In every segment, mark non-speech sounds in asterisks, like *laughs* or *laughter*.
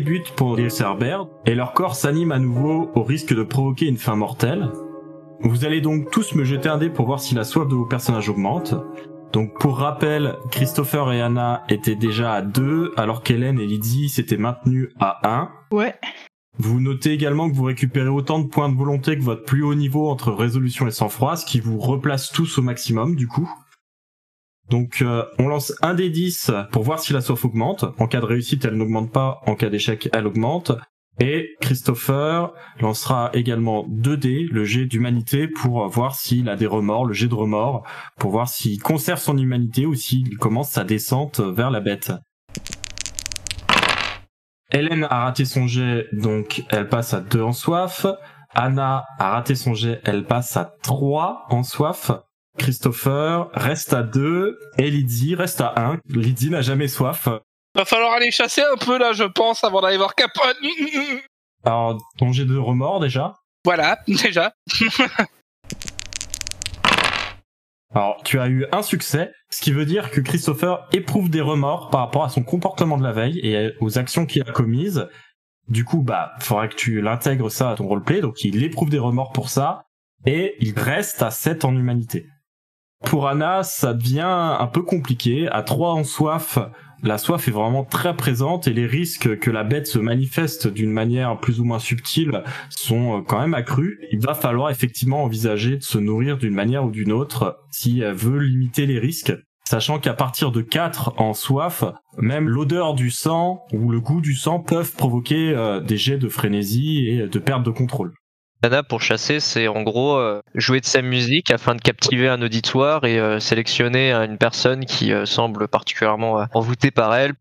Nouvelle nuit débute pour et leur corps s'anime à nouveau au risque de provoquer une fin mortelle. Vous allez donc tous me jeter un dé pour voir si la soif de vos personnages augmente. Donc pour rappel, Christopher et Anna étaient déjà à 2, alors qu'Hélène et Lydie s'étaient maintenues à 1. Ouais. Vous notez également que vous récupérez autant de points de volonté que votre plus haut niveau entre résolution et sang-froid, ce qui vous replace tous au maximum du coup. Donc euh, on lance un des 10 pour voir si la soif augmente. En cas de réussite, elle n'augmente pas. En cas d'échec, elle augmente. Et Christopher lancera également 2 dés, le jet d'humanité, pour voir s'il a des remords, le jet de remords, pour voir s'il conserve son humanité ou s'il commence sa descente vers la bête. Hélène a raté son jet, donc elle passe à 2 en soif. Anna a raté son jet, elle passe à 3 en soif. Christopher reste à 2 et Lydie reste à 1. Lydie n'a jamais soif. Va falloir aller chasser un peu là, je pense, avant d'aller voir Capone. Alors, ton jet de remords déjà Voilà, *laughs* déjà. Alors, tu as eu un succès, ce qui veut dire que Christopher éprouve des remords par rapport à son comportement de la veille et aux actions qu'il a commises. Du coup, bah, faudra que tu l'intègres ça à ton roleplay, donc il éprouve des remords pour ça, et il reste à 7 en humanité. Pour Anna, ça devient un peu compliqué. À 3 en soif, la soif est vraiment très présente et les risques que la bête se manifeste d'une manière plus ou moins subtile sont quand même accrus. Il va falloir effectivement envisager de se nourrir d'une manière ou d'une autre si elle veut limiter les risques. Sachant qu'à partir de 4 en soif, même l'odeur du sang ou le goût du sang peuvent provoquer euh, des jets de frénésie et de perte de contrôle. Anna pour chasser, c'est en gros euh, jouer de sa musique afin de captiver un auditoire et euh, sélectionner une personne qui euh, semble particulièrement envoûtée par elle.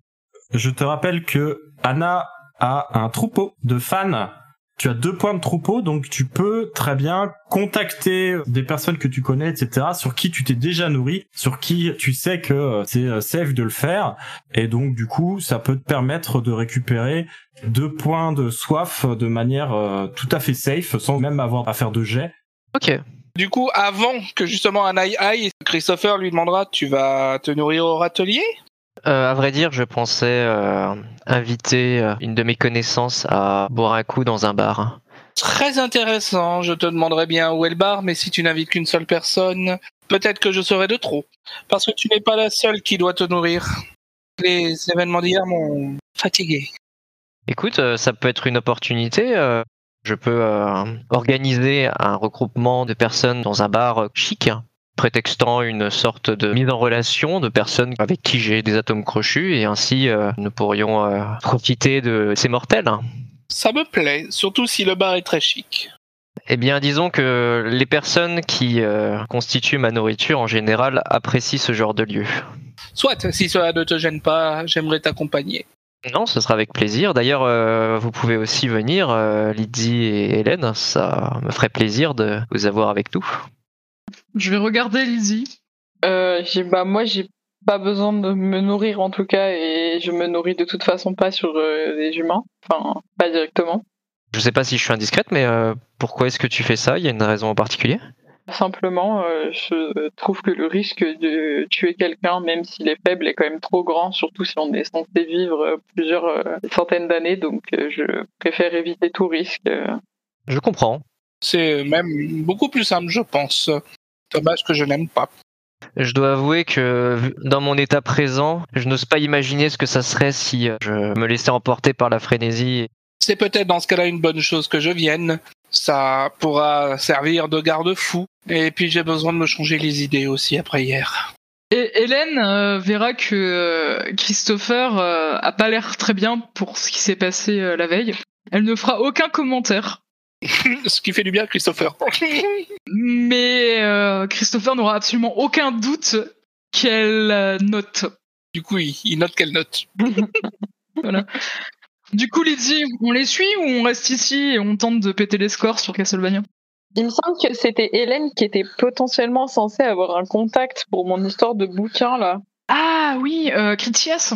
Je te rappelle que Anna a un troupeau de fans. Tu as deux points de troupeau, donc tu peux très bien contacter des personnes que tu connais, etc., sur qui tu t'es déjà nourri, sur qui tu sais que c'est safe de le faire, et donc du coup, ça peut te permettre de récupérer deux points de soif de manière tout à fait safe, sans même avoir à faire de jet. Ok. Du coup, avant que justement un aïe aïe, Christopher lui demandera Tu vas te nourrir au râtelier? Euh, à vrai dire, je pensais euh, inviter euh, une de mes connaissances à boire un coup dans un bar. Très intéressant. Je te demanderai bien où est le bar, mais si tu n'invites qu'une seule personne, peut-être que je serai de trop. Parce que tu n'es pas la seule qui doit te nourrir. Les événements d'hier m'ont fatigué. Écoute, ça peut être une opportunité. Je peux organiser un regroupement de personnes dans un bar chic prétextant une sorte de mise en relation de personnes avec qui j'ai des atomes crochus et ainsi euh, nous pourrions euh, profiter de ces mortels. Ça me plaît, surtout si le bar est très chic. Eh bien, disons que les personnes qui euh, constituent ma nourriture en général apprécient ce genre de lieu. Soit, si cela ne te gêne pas, j'aimerais t'accompagner. Non, ce sera avec plaisir. D'ailleurs, vous pouvez aussi venir, Lydie et Hélène. Ça me ferait plaisir de vous avoir avec nous. Je vais regarder Lizzie. Euh, j'ai, bah, moi, j'ai pas besoin de me nourrir en tout cas, et je me nourris de toute façon pas sur euh, des humains. Enfin, pas directement. Je sais pas si je suis indiscrète, mais euh, pourquoi est-ce que tu fais ça? Il y a une raison en particulier? Simplement, euh, je trouve que le risque de tuer quelqu'un, même s'il est faible, est quand même trop grand, surtout si on est censé vivre plusieurs centaines d'années. Donc, je préfère éviter tout risque. Je comprends. C'est même beaucoup plus simple, je pense. Dommage que je n'aime pas. Je dois avouer que dans mon état présent, je n'ose pas imaginer ce que ça serait si je me laissais emporter par la frénésie. C'est peut-être dans ce cas-là une bonne chose que je vienne. Ça pourra servir de garde-fou. Et puis j'ai besoin de me changer les idées aussi après hier. Et Hélène euh, verra que euh, Christopher euh, a pas l'air très bien pour ce qui s'est passé euh, la veille. Elle ne fera aucun commentaire. *laughs* Ce qui fait du bien, Christopher. *laughs* Mais euh, Christopher n'aura absolument aucun doute qu'elle euh, note. Du coup, il, il note quelle note. *laughs* Voilà. Du coup, Lydie, on les suit ou on reste ici et on tente de péter les scores sur Castlevania? Il me semble que c'était Hélène qui était potentiellement censée avoir un contact pour mon histoire de bouquin là. Ah oui, euh, Critias.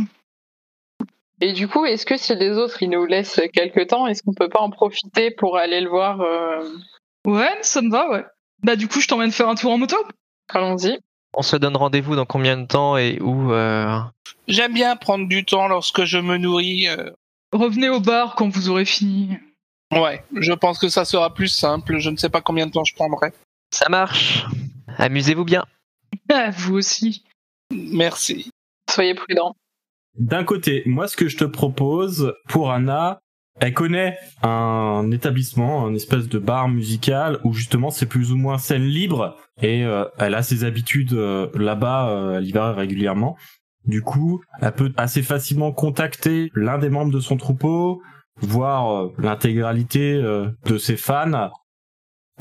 Et du coup, est-ce que si les autres ils nous laissent quelques temps, est-ce qu'on peut pas en profiter pour aller le voir euh, Ouais, ça me va, ouais. Bah du coup, je t'emmène faire un tour en moto. Allons-y. On se donne rendez-vous dans combien de temps et où euh, J'aime bien prendre du temps lorsque je me nourris. euh, Revenez au bar quand vous aurez fini. Ouais, je pense que ça sera plus simple. Je ne sais pas combien de temps je prendrai. Ça marche. Amusez-vous bien. Ah, *laughs* vous aussi. Merci. Soyez prudents. D'un côté, moi, ce que je te propose pour Anna, elle connaît un établissement, un espèce de bar musical où justement c'est plus ou moins scène libre et euh, elle a ses habitudes euh, là-bas, euh, elle y va régulièrement. Du coup, elle peut assez facilement contacter l'un des membres de son troupeau, voir euh, l'intégralité de ses fans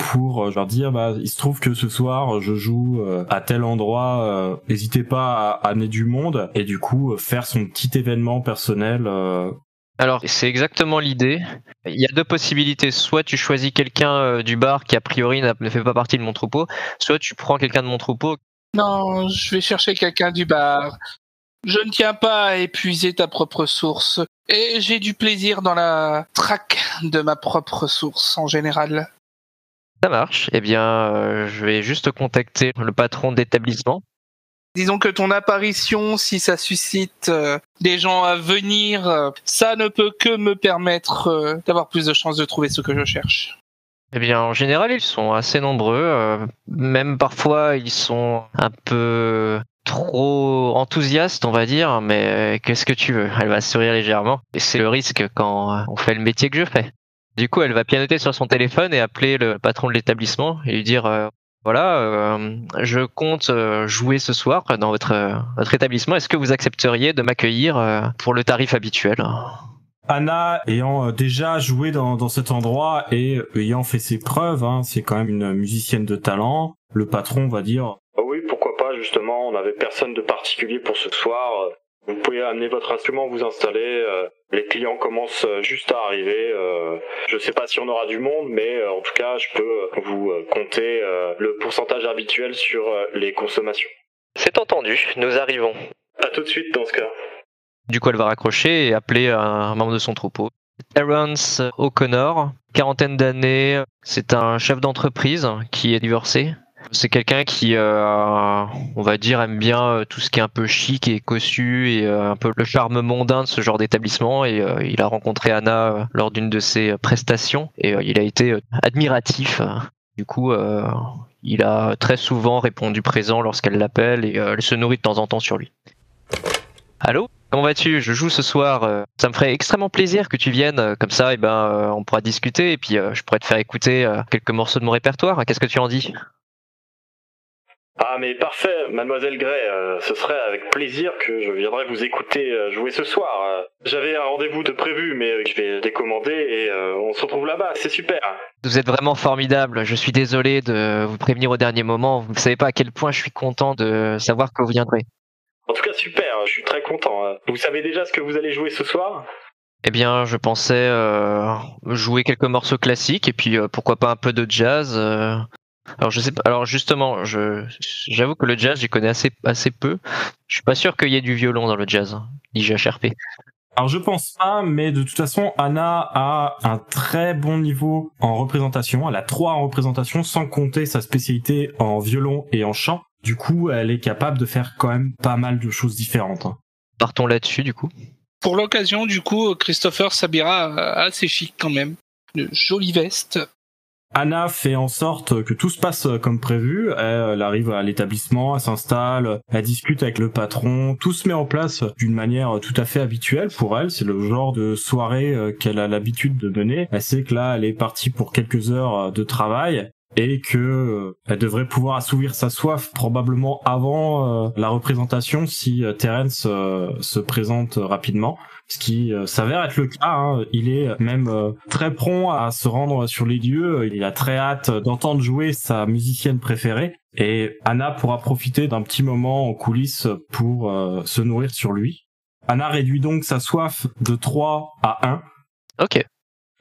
pour euh, leur dire bah il se trouve que ce soir je joue euh, à tel endroit euh, n'hésitez pas à amener du monde et du coup euh, faire son petit événement personnel euh, Alors, c'est exactement l'idée. Il y a deux possibilités. Soit tu choisis quelqu'un euh, du bar qui a priori ne fait pas partie de mon troupeau, soit tu prends quelqu'un de mon troupeau. Non, je vais chercher quelqu'un du bar. Je ne tiens pas à épuiser ta propre source. Et j'ai du plaisir dans la traque de ma propre source en général. Ça marche. Eh bien, euh, je vais juste contacter le patron d'établissement. Disons que ton apparition, si ça suscite euh, des gens à venir, euh, ça ne peut que me permettre d'avoir plus de chances de trouver ce que je cherche. Eh bien, en général, ils sont assez nombreux. même parfois, ils sont un peu trop enthousiastes, on va dire. Mais qu'est-ce que tu veux? Elle va sourire légèrement. Et c'est le risque quand on fait le métier que je fais. Du coup, elle va pianoter sur son téléphone et appeler le patron de l'établissement et lui dire euh, voilà, euh, je compte euh, jouer ce soir dans votre, votre établissement. Est-ce que vous accepteriez de m'accueillir pour le tarif habituel? Anna ayant déjà joué dans, dans cet endroit et ayant fait ses preuves, hein, c'est quand même une musicienne de talent. Le patron va dire Ah oui, pourquoi pas, justement, on n'avait personne de particulier pour ce soir. Vous pouvez amener votre instrument, vous installer. euh, Les clients commencent euh, juste à arriver. euh, Je sais pas si on aura du monde, mais en tout cas, je peux vous compter le pourcentage habituel sur les consommations. C'est entendu, nous arrivons. À tout de suite dans ce cas. Du coup, elle va raccrocher et appeler un membre de son troupeau. Terence O'Connor, quarantaine d'années, c'est un chef d'entreprise qui est divorcé. C'est quelqu'un qui, euh, on va dire, aime bien euh, tout ce qui est un peu chic et cossu et euh, un peu le charme mondain de ce genre d'établissement. Et il a rencontré Anna lors d'une de ses prestations et il a été admiratif. Du coup, il a très souvent répondu présent lorsqu'elle l'appelle et elle se nourrit de temps en temps sur lui. Allô? Comment vas-tu? Je joue ce soir. Ça me ferait extrêmement plaisir que tu viennes. Comme ça, et ben, on pourra discuter et puis je pourrais te faire écouter quelques morceaux de mon répertoire. Qu'est-ce que tu en dis? Ah mais parfait, mademoiselle Gray, euh, ce serait avec plaisir que je viendrai vous écouter euh, jouer ce soir. Euh, J'avais un rendez-vous de prévu, mais je vais décommander et on se retrouve là-bas, c'est super. Vous êtes vraiment formidable. Je suis désolé de vous prévenir au dernier moment. Vous ne savez pas à quel point je suis content de savoir que vous viendrez. En tout cas, super, je suis très content. Euh, Vous savez déjà ce que vous allez jouer ce soir? Eh bien, je pensais euh, jouer quelques morceaux classiques et puis euh, pourquoi pas un peu de jazz. Alors je sais pas. Alors justement, je j'avoue que le jazz, j'y connais assez assez peu. Je suis pas sûr qu'il y ait du violon dans le jazz, hein, IGHRP. Alors je pense pas, mais de toute façon, Anna a un très bon niveau en représentation. Elle a trois en représentation, sans compter sa spécialité en violon et en chant. Du coup, elle est capable de faire quand même pas mal de choses différentes. hein. Partons là-dessus du coup. Pour l'occasion, du coup, Christopher s'habillera assez chic quand même. Une jolie veste. Anna fait en sorte que tout se passe comme prévu. Elle, arrive à l'établissement, elle s'installe, elle discute avec le patron. Tout se met en place d'une manière tout à fait habituelle pour elle. C'est le genre de soirée euh, qu'elle a l'habitude de mener. Elle sait que là, elle est partie pour quelques heures euh, de travail. Et que euh, elle devrait pouvoir assouvir sa soif probablement avant euh, la représentation si euh, Terence se présente rapidement. Ce qui s'avère être le cas hein. il est même très prompt à se rendre sur les lieux. Il a très hâte d'entendre jouer sa musicienne préférée. Et Anna pourra profiter d'un petit moment en coulisses pour se nourrir sur lui. Anna réduit donc sa soif de 3 à 1 Ok.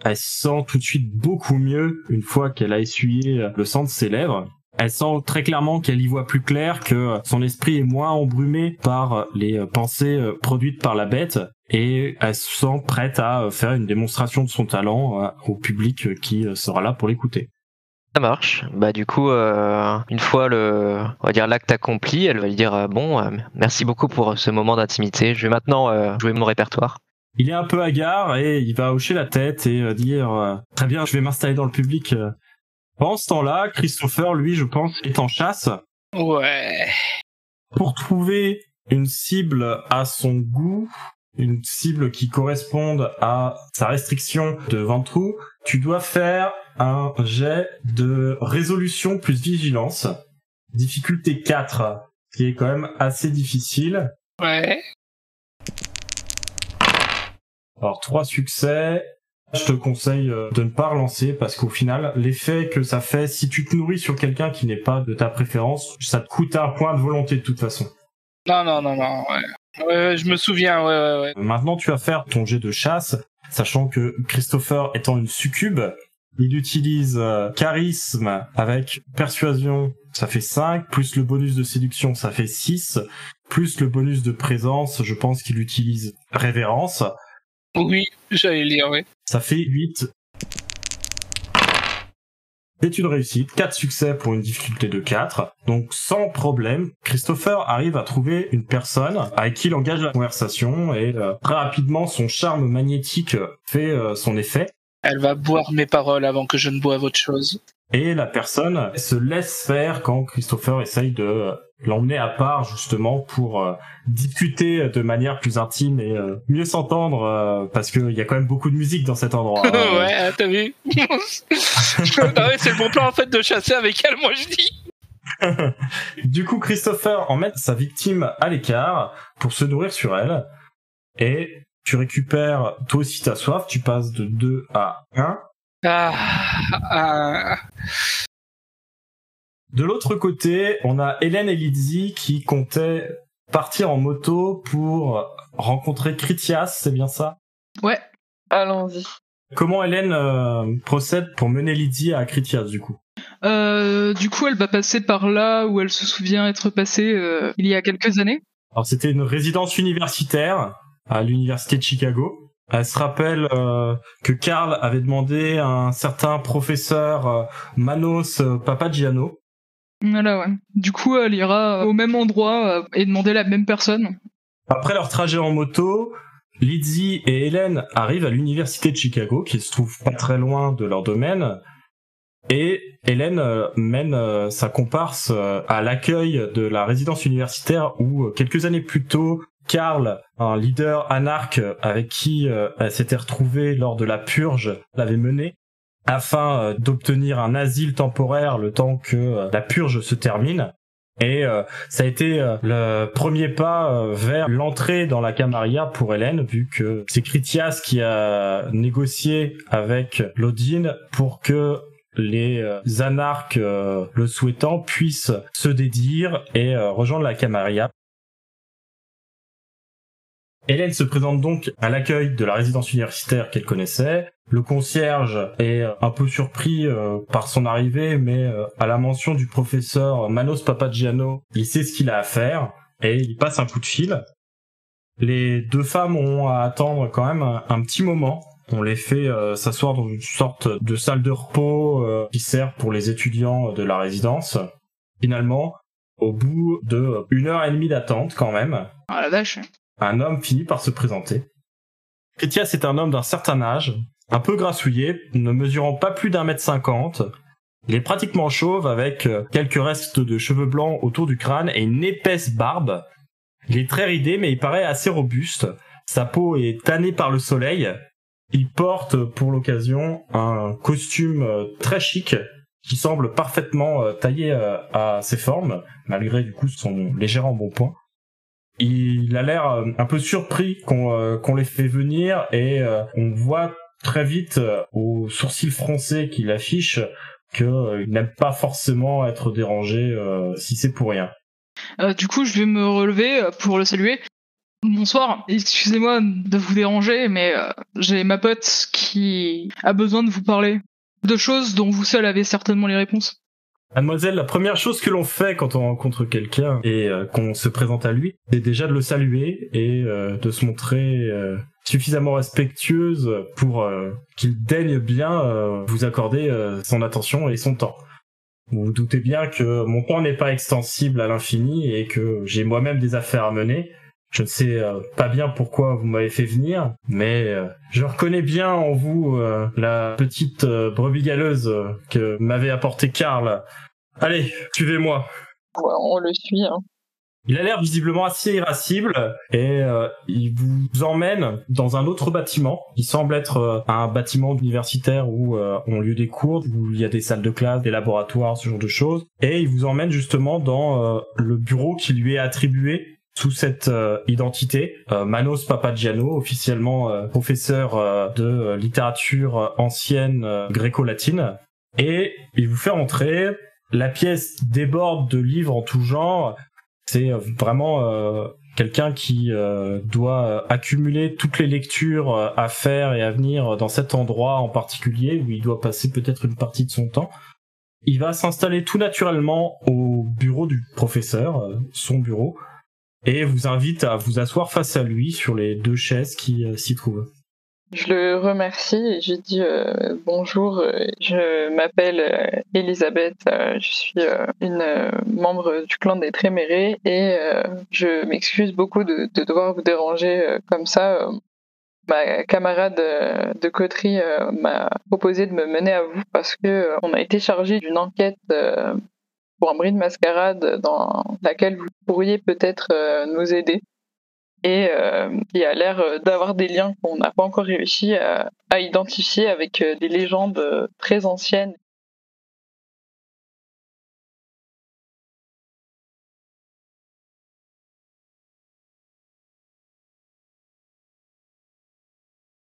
Elle sent tout de suite beaucoup mieux une fois qu'elle a essuyé le sang de ses lèvres. Elle sent très clairement qu'elle y voit plus clair, que son esprit est moins embrumé par les pensées euh, produites par la bête, et elle se sent prête à faire une démonstration de son talent euh, au public qui euh, sera là pour l'écouter. Ça marche. Bah du coup, une fois le, on va dire l'acte accompli, elle va lui dire bon, merci beaucoup pour ce moment d'intimité. Je vais maintenant jouer mon répertoire. Il est un peu hagard et il va hocher la tête et euh, dire euh, très bien, je vais m'installer dans le public. euh. Pendant ce temps-là, Christopher, lui, je pense, est en chasse. Ouais. pour trouver une cible à son goût, une cible qui corresponde à sa restriction de ventrou, tu dois faire un jet de résolution plus vigilance. Difficulté 4, qui est quand même assez difficile. Ouais. Alors trois succès. Je te conseille euh, de ne pas relancer parce qu'au final, l'effet que ça fait, si tu te nourris sur quelqu'un qui n'est pas de ta préférence, ça te coûte un point de volonté de toute façon. Non, non, non, non. Ouais. Ouais, ouais, je me souviens. Ouais, ouais, ouais. Maintenant, tu vas faire ton jet de chasse, sachant que Christopher étant une succube, il utilise euh, charisme avec persuasion, ça fait 5, plus le bonus de séduction, ça fait 6, plus le bonus de présence, je pense qu'il utilise révérence, Oui, j'allais lire, ouais. ça fait 8. C'est une réussite, 4 succès pour une difficulté de 4. Donc sans problème, Christopher arrive à trouver une personne avec qui il engage la conversation et euh, très rapidement son charme magnétique fait euh, son effet. Elle va boire mes paroles avant que je ne boive autre chose. Et la personne se laisse faire quand Christopher essaye de euh, l'emmener à part justement pour euh, discuter de manière plus intime et euh, mieux s'entendre euh, parce qu'il y a quand même beaucoup de musique dans cet endroit. hein. *laughs* ouais, hein, t'as vu *laughs* Ah ouais, c'est le bon plan en fait de chasser avec elle, moi je dis. *laughs* Du coup, Christopher emmène sa victime à l'écart pour se nourrir sur elle. Et tu récupères toi aussi ta soif, tu passes de 2 à 1. Ah, ah, De l'autre côté, on a Hélène et Lizzie qui comptaient partir en moto pour rencontrer Critias, c'est bien ça? Ouais. Allons-y. Comment Hélène euh, procède pour mener Lydie à Critias du coup? Euh, du coup, elle va passer par là où elle se souvient être passée euh, il y a quelques années. Alors c'était une résidence universitaire à l'université de Chicago. Elle se rappelle euh, que Karl avait demandé à un certain professeur euh, Manos Papagiano. Voilà, ouais. Du coup, elle ira au même endroit euh, et demander la même personne. Après leur trajet en moto, Lizzie et Hélène arrivent à l'université de Chicago, qui se trouve pas très loin de leur domaine. Et Hélène euh, mène euh, sa comparse à l'accueil de la résidence universitaire où, quelques années plus tôt, Karl, un leader anarque avec qui elle s'était retrouvée lors de la purge, l'avait menée afin euh, d'obtenir un asile temporaire le temps que euh, la purge se termine. Et euh, ça a été le premier pas vers l'entrée dans la Camarilla pour Hélène, vu que c'est Critias qui a négocié avec Lodine pour que les anarques le souhaitant puissent se dédire et rejoindre la Camarilla. Hélène se présente donc à l'accueil de la résidence universitaire qu'elle connaissait. Le concierge est un peu surpris euh, par son arrivée, mais euh, à la mention du professeur Manos Papagiano, il sait ce qu'il a à faire et il passe un coup de fil. Les deux femmes ont à attendre quand même un, petit moment. On les fait euh, s'asseoir dans une sorte de salle de repos euh, qui sert pour les étudiants de la résidence. Finalement, au bout de euh, une heure et demie d'attente quand même, Ah la vache. un homme finit par se présenter. Critias est un homme d'un certain âge, un peu grassouillé, ne mesurant pas plus d'un mètre cinquante. Il est pratiquement chauve avec euh, quelques restes de cheveux blancs autour du crâne et une épaisse barbe. Il est très ridé mais il paraît assez robuste. Sa peau est tannée par le soleil. Il porte pour l'occasion un costume euh, très chic qui semble parfaitement euh, taillé à ses formes, malgré du coup son léger embonpoint. Il a l'air un peu surpris qu'on les fait venir et on voit très vite euh, au sourcil français qu'il affiche qu'il n'aime pas forcément être dérangé euh, si c'est pour rien. Euh, du coup, je vais me relever euh, pour le saluer. Bonsoir, excusez-moi de vous déranger, mais euh, j'ai ma pote qui a besoin de vous parler de choses dont vous seul avez certainement les réponses. Mademoiselle, la première chose que l'on fait quand on rencontre quelqu'un et euh, qu'on se présente à lui, c'est déjà de le saluer et euh, de se montrer euh, suffisamment respectueuse pour qu'il daigne bien vous accorder son attention et son temps. Vous vous doutez bien que mon temps n'est pas extensible à l'infini et que j'ai moi-même des affaires à mener. Je ne sais euh, pas bien pourquoi vous m'avez fait venir, mais euh, je reconnais bien en vous euh, la petite euh, brebis galeuse que m'avait apporté Karl. Allez, suivez-moi. Ouais, on le suit. Hein. Il a l'air visiblement assez irascible et euh, il vous emmène dans un autre bâtiment qui semble être euh, un bâtiment universitaire où euh, ont lieu des cours, où il y a des salles de classe, des laboratoires, ce genre de choses. Et il vous emmène justement dans euh, le bureau qui lui est attribué sous cette euh, identité, euh, Manos Papagiano, officiellement euh, professeur euh, de euh, littérature euh, ancienne gréco-latine. Et il vous fait entrer. La pièce déborde de livres en tout genre. C'est vraiment quelqu'un qui doit accumuler toutes les lectures à faire et à venir dans cet endroit en particulier où il doit passer peut-être une partie de son temps. Il va s'installer tout naturellement au bureau du professeur, son bureau, et vous invite à vous asseoir face à lui sur les deux chaises qui euh, s'y trouvent. Je le remercie et je lui dis euh, bonjour, je m'appelle euh, Elisabeth, euh, je suis une membre du clan des Trémérés et je m'excuse beaucoup de, de devoir vous déranger comme ça. Ma camarade de coterie m'a proposé de me mener à vous parce que on a été chargé d'une enquête pour un bris de mascarade dans laquelle vous pourriez peut-être euh, nous aider et euh, il a l'air euh, d'avoir des liens qu'on n'a pas encore réussi à, identifier avec des légendes très anciennes.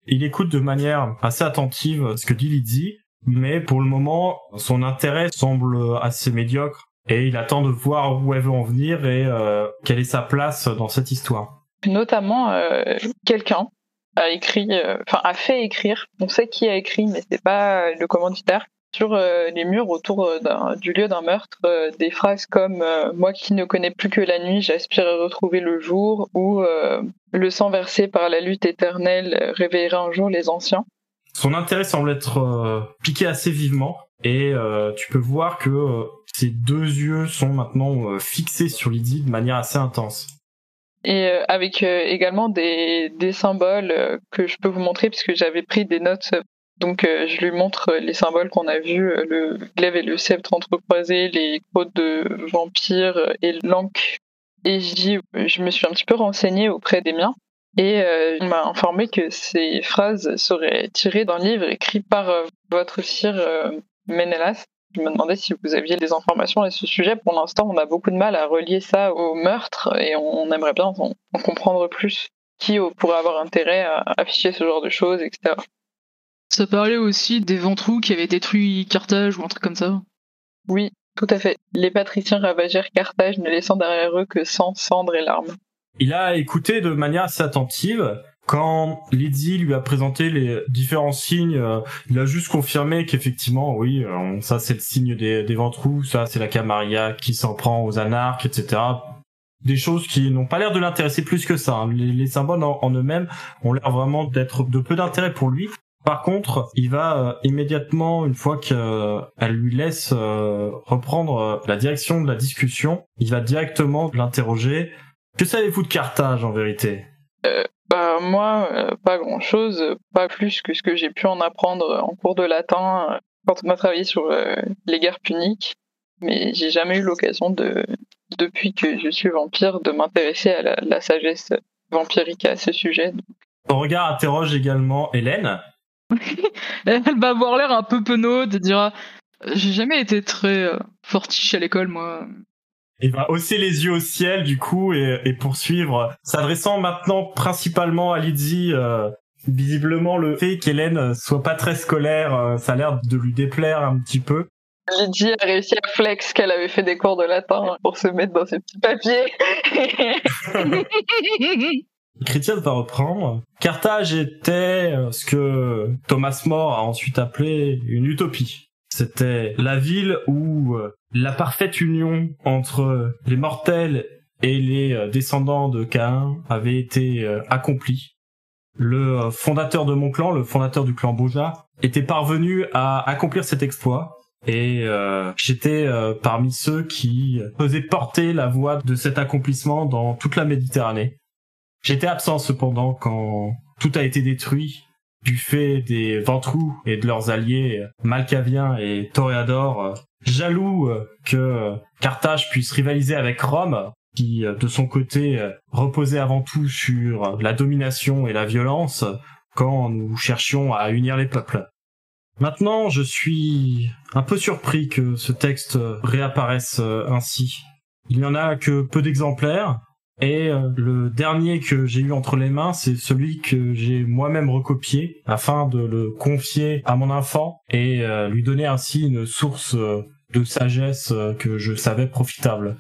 Il écoute de manière assez attentive ce que dit Lizzie, mais pour le moment, son intérêt semble assez médiocre et il attend de voir où elle veut en venir et euh, quelle est sa place dans cette histoire. Notamment, euh, quelqu'un a écrit, euh, enfin a fait écrire. On sait qui a écrit, mais c'est pas le commanditaire sur les murs autour du lieu d'un meurtre des phrases comme moi qui ne connais plus que la nuit, j'aspire à retrouver le jour ou le sang versé par la lutte éternelle réveillera un jour les anciens. Son intérêt semble être euh, piqué assez vivement et euh, tu peux voir que euh, ses deux yeux sont maintenant fixés sur Lydie de manière assez intense. Et avec également des, symboles que je peux vous montrer puisque j'avais pris des notes. Donc je lui montre les symboles qu'on a vus, le glaive et le sceptre entrecroisés, les côtes de vampire et l'anque. Et je dis, je me suis un petit peu renseignée auprès des miens. Et euh, il m'a informé que ces phrases seraient tirées d'un livre écrit par euh, votre sire euh, Ménélas. Je me demandais si vous aviez des informations à ce sujet. Pour l'instant, on a beaucoup de mal à relier ça au meurtre et on aimerait bien en, en comprendre plus. Qui euh, pourrait avoir intérêt à afficher ce genre de choses, etc. Ça parlait aussi des ventrous qui avaient détruit Carthage ou un truc comme ça. Oui, tout à fait. Les patriciens ravagèrent Carthage, ne laissant derrière eux que sang, cendres et larmes. Il a écouté de manière assez attentive. Quand Lydie lui a présenté les différents signes, euh, il a juste confirmé qu'effectivement, oui, euh, ça c'est le signe des, des ça c'est la Camarilla qui s'en prend aux anarques, etc. Des choses qui n'ont pas l'air de l'intéresser plus que ça. hein. Les, les symboles en, eux-mêmes ont l'air vraiment d'être de peu d'intérêt pour lui. Par contre, il va euh, immédiatement, une fois qu'elle lui laisse reprendre la direction de la discussion, il va directement l'interroger. Que savez-vous de Carthage en vérité? Bah, moi, euh, pas grand-chose, euh, pas plus que ce que j'ai pu en apprendre en cours de latin euh, quand on a travaillé sur euh, les guerres puniques. Mais j'ai jamais eu l'occasion de, depuis que je suis vampire, de m'intéresser à la, la sagesse vampirique à ce sujet. Ton regard interroge également Hélène. *laughs* Elle va avoir l'air un peu penaud de dire J'ai jamais été très euh, fortiche à l'école, moi. Il va hausser les yeux au ciel du coup et, et poursuivre, s'adressant maintenant principalement à Lizzie. euh, visiblement, le fait qu'Hélène soit pas très scolaire, euh, ça a l'air de lui déplaire un petit peu. Lydie a réussi à flex qu'elle avait fait des cours de latin pour se mettre dans ses petits papiers. *laughs* Chrétien va reprendre. Carthage était euh, ce que Thomas More a ensuite appelé une utopie. C'était la ville où euh, la parfaite union entre les mortels et les euh, descendants de Caïn avait été euh, accomplie. Le euh, fondateur de mon clan, le fondateur du clan Boja, était parvenu à accomplir cet exploit. Et euh, j'étais euh, parmi ceux qui faisaient porter la voix de cet accomplissement dans toute la Méditerranée. J'étais absent cependant quand tout a été détruit du fait des Ventrous et de leurs alliés Malkaviens et Toréador, euh, jaloux euh, que euh, Carthage puisse rivaliser avec Rome, qui euh, de son côté euh, reposait avant tout sur la domination et la violence quand nous cherchions à unir les peuples. Maintenant, je suis un peu surpris que ce texte réapparaisse euh, ainsi. Il n'y en a que peu d'exemplaires, et euh, le dernier que j'ai eu entre les mains, c'est celui que j'ai moi-même recopié afin de le confier à mon enfant et euh, lui donner ainsi une source euh, de sagesse euh, que je savais profitable.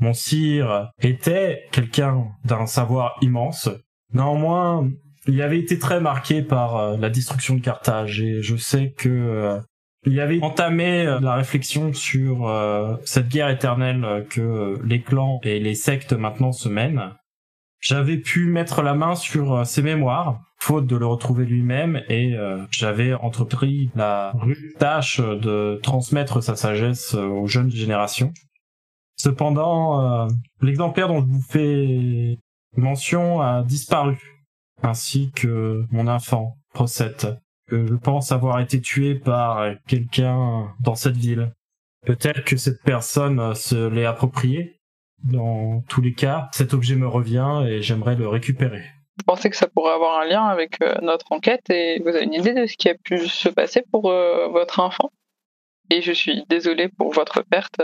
Mon sire était quelqu'un d'un savoir immense. Néanmoins, il avait été très marqué par la destruction de Carthage et je sais que il avait entamé euh, la réflexion sur euh, cette guerre éternelle euh, que les clans et les sectes maintenant se mènent. J'avais pu mettre la main sur ses mémoires, faute de le retrouver lui-même, et j'avais entrepris la rude tâche de transmettre sa sagesse aux jeunes générations. Cependant, euh, l'exemplaire dont je vous fais mention a disparu, ainsi que mon enfant, Procette, que je pense avoir été tué par quelqu'un dans cette ville. Peut-être que cette personne euh, se l'est approprié. Dans tous les cas, cet objet me revient et j'aimerais le récupérer. Vous pensez que ça pourrait avoir un lien avec euh, notre enquête et vous avez une idée de ce qui a pu se passer pour euh, votre enfant? Et je suis désolée pour votre perte.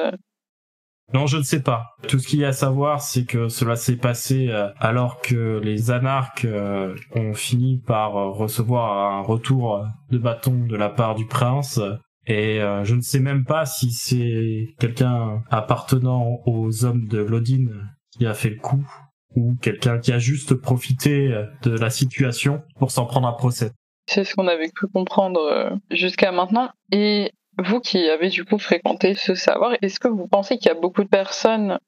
Non, je ne sais pas. Tout ce qu'il y a à savoir, c'est que cela s'est passé euh, alors que les anarques euh, ont fini par euh, recevoir un retour de bâton de la part du prince. Et je ne sais même pas si c'est quelqu'un appartenant aux hommes de Lodin qui a fait le coup, ou quelqu'un qui a juste profité de la situation pour s'en prendre un procès. C'est ce qu'on avait pu comprendre jusqu'à maintenant. Et vous qui avez du coup fréquenté ce savoir, est-ce que vous pensez qu'il y a beaucoup de personnes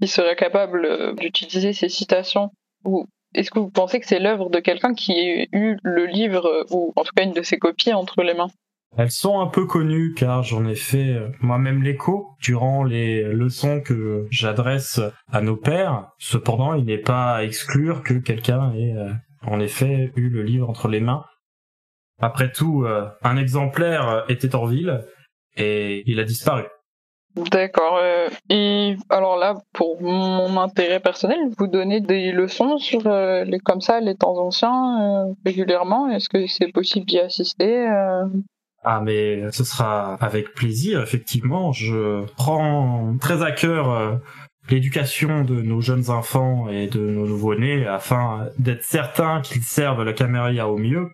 qui seraient capables euh, d'utiliser ces citations Ou est-ce que vous pensez que c'est l'œuvre de quelqu'un qui a eu le livre, euh, ou en tout cas une de ses copies, entre les mains? Elles sont un peu connues car j'en ai fait euh, moi-même l'écho durant les leçons que j'adresse à nos pères. Cependant, il n'est pas à exclure que quelqu'un ait en effet eu le livre entre les mains. Après tout, euh, un exemplaire euh, était en ville et il a disparu. D'accord. euh, et alors là, pour mon intérêt personnel, vous donnez des leçons sur les comme ça, les temps anciens régulièrement? Est-ce que c'est possible d'y assister Ah mais ce sera avec plaisir, effectivement. Je prends très à cœur l'éducation de nos jeunes enfants et de nos nouveau-nés afin d'être certain qu'ils servent la caméria au mieux.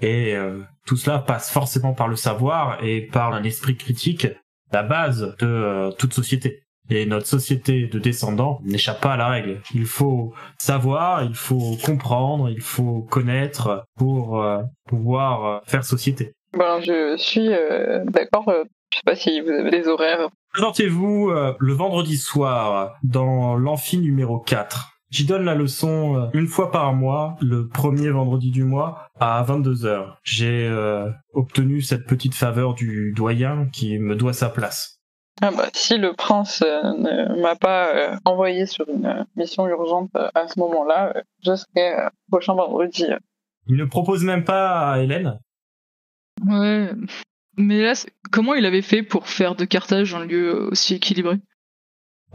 Et euh, tout cela passe forcément par le savoir et par un esprit critique, la base de euh, toute société. Et notre société de descendants n'échappe pas à la règle. Il faut savoir, il faut comprendre, il faut connaître pour euh, pouvoir euh, faire société. Ben, je suis euh, d'accord. je sais pas si vous avez des horaires. Présentez-vous euh, le vendredi soir dans l'amphi numéro 4. J'y donne la leçon euh, une fois par mois, le premier vendredi du mois, à 22h. J'ai euh, obtenu cette petite faveur du doyen qui me doit sa place. Ah bah, si le prince euh, ne m'a pas euh, envoyé sur une euh, mission urgente euh, à ce moment-là, euh, je serai euh, prochain vendredi. Il ne propose même pas à Hélène Ouais. Mais là, comment il avait fait pour faire de Carthage un lieu aussi équilibré?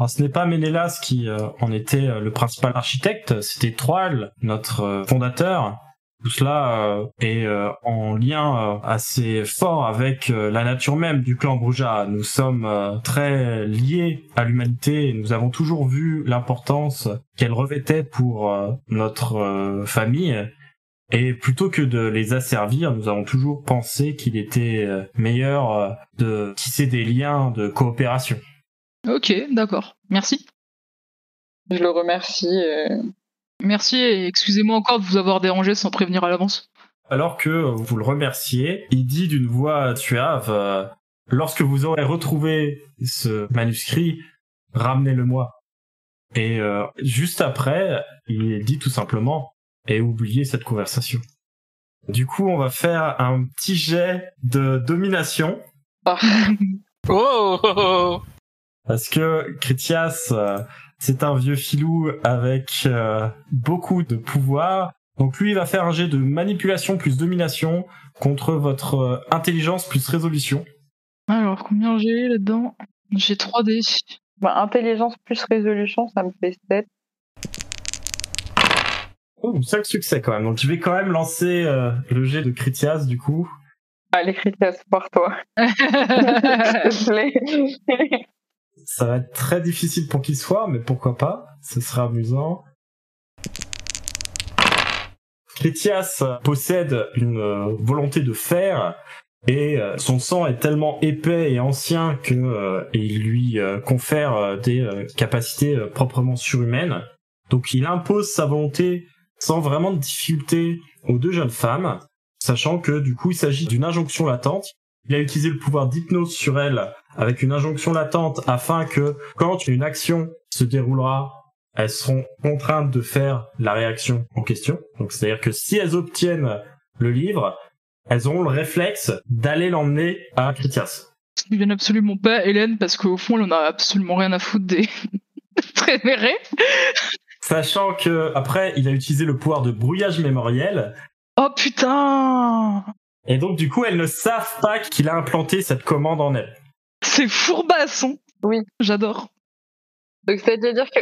Ce n'est pas Ménélas qui euh, en était euh, le principal architecte, c'était Troil, notre euh, fondateur. Tout cela est en lien assez fort avec la nature même du clan Bruja. Nous sommes très liés à l'humanité nous avons toujours vu l'importance qu'elle revêtait pour notre famille. Et plutôt que de les asservir, nous avons toujours pensé qu'il était meilleur de tisser des liens de coopération. Ok, d'accord. Merci. Je le remercie. Merci et excusez-moi encore de vous avoir dérangé sans prévenir à l'avance. Alors que vous le remerciez, il dit d'une voix suave euh, Lorsque vous aurez retrouvé ce manuscrit, ramenez-le-moi. Et euh, juste après, il dit tout simplement Et oubliez cette conversation. Du coup, on va faire un petit jet de domination. *laughs* oh, oh, oh, oh. Parce que Critias euh, c'est un vieux filou avec euh, beaucoup de pouvoir. Donc lui, il va faire un jet de manipulation plus domination contre votre euh, intelligence plus résolution. Alors, combien j'ai là-dedans? J'ai 3D. Bah, intelligence plus résolution, ça me fait 7. Oh, 5 succès quand même. Donc je vais quand même lancer euh, le jet de Critias du coup. Allez Critias, par toi. *laughs* *laughs* Ça va être très difficile pour qu'il soit, mais pourquoi pas? Ce sera amusant. Critias possède une euh, volonté de fer et euh, son sang est tellement épais et ancien que euh, il lui confère des capacités proprement surhumaines. Donc il impose sa volonté sans vraiment de difficulté aux deux jeunes femmes, sachant que du coup il s'agit d'une injonction latente. Il a utilisé le pouvoir d'hypnose sur elle avec une injonction latente afin que quand une action se déroulera, elles seront contraintes de faire la réaction en question. Donc c'est-à-dire que si elles obtiennent le livre, elles auront le réflexe d'aller l'emmener à Critias. Ce qui vient absolument pas Hélène parce qu'au fond elle en a absolument rien à foutre des *laughs* préférés. Sachant que après il a utilisé le pouvoir de brouillage mémoriel. Oh putain Et donc du coup elles ne savent pas qu'il a implanté cette commande en elles. C'est fourbasson. Oui. J'adore. Donc c'est-à-dire que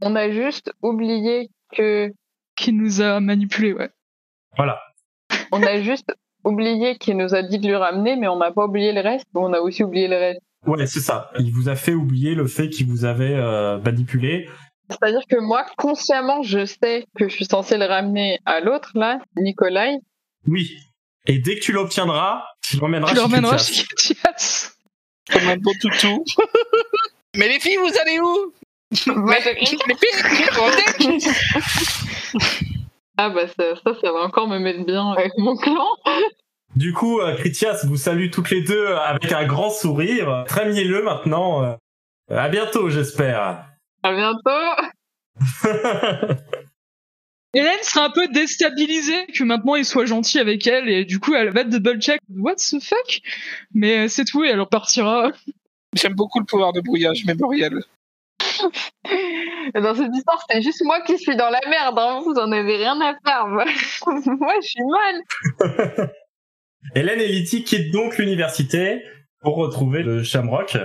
on a juste oublié que qui nous a manipulé, ouais. Voilà. On a juste oublié qu'il nous a dit de lui ramener, mais on n'a pas oublié le reste. On a aussi oublié le reste. Ouais, c'est ça. Il vous a fait oublier le fait qu'il vous avait euh, manipulé. C'est-à-dire que moi, consciemment, je sais que je suis censé le ramener à l'autre, là, Nikolai. Oui. Et dès que tu l'obtiendras, tu l'emmèneras chez Tu l'emmèneras chez comme un beau toutou. *laughs* Mais les filles, vous allez où? *laughs* Ah bah ça, ça, va encore me mettre bien avec mon clan. Du coup, euh, Critias vous salue toutes les deux avec un grand sourire, très mielleux maintenant. Euh, à bientôt, j'espère. À bientôt. *laughs* Hélène sera un peu déstabilisée que maintenant il soit gentil avec elle et du coup elle va double check what the fuck? Mais euh, c'est tout et elle repartira. *laughs* J'aime beaucoup le pouvoir de brouillage mémoriel. *laughs* Dans cette histoire, c'est juste moi qui suis dans la merde. Hein. Vous en avez rien à faire. Moi, *laughs* je suis mal. Hélène et Litty quittent donc l'université pour retrouver le Shamrock.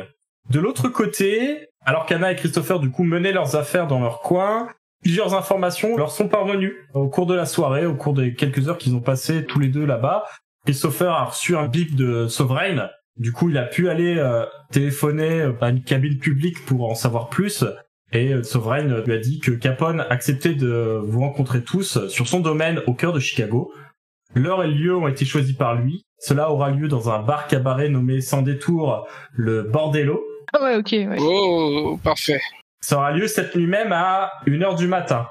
De l'autre côté, alors qu'Anna et Christopher du coup menaient leurs affaires dans leur coin, Plusieurs informations leur sont parvenues au cours de la soirée, au cours des quelques heures qu'ils ont passées tous les deux là-bas. Christopher a reçu un bip de Sovereign. Du coup, il a pu aller euh, téléphoner à une cabine publique pour en savoir plus. Et euh, Sovereign lui a dit que Capone acceptait de vous rencontrer tous sur son domaine au cœur de Chicago. L'heure et le lieu ont été choisis par lui. Cela aura lieu dans un bar cabaret nommé sans détour le Bordello. Ah ouais, ok, ouais. Oh, parfait. Ça aura lieu cette nuit même à 1h du matin.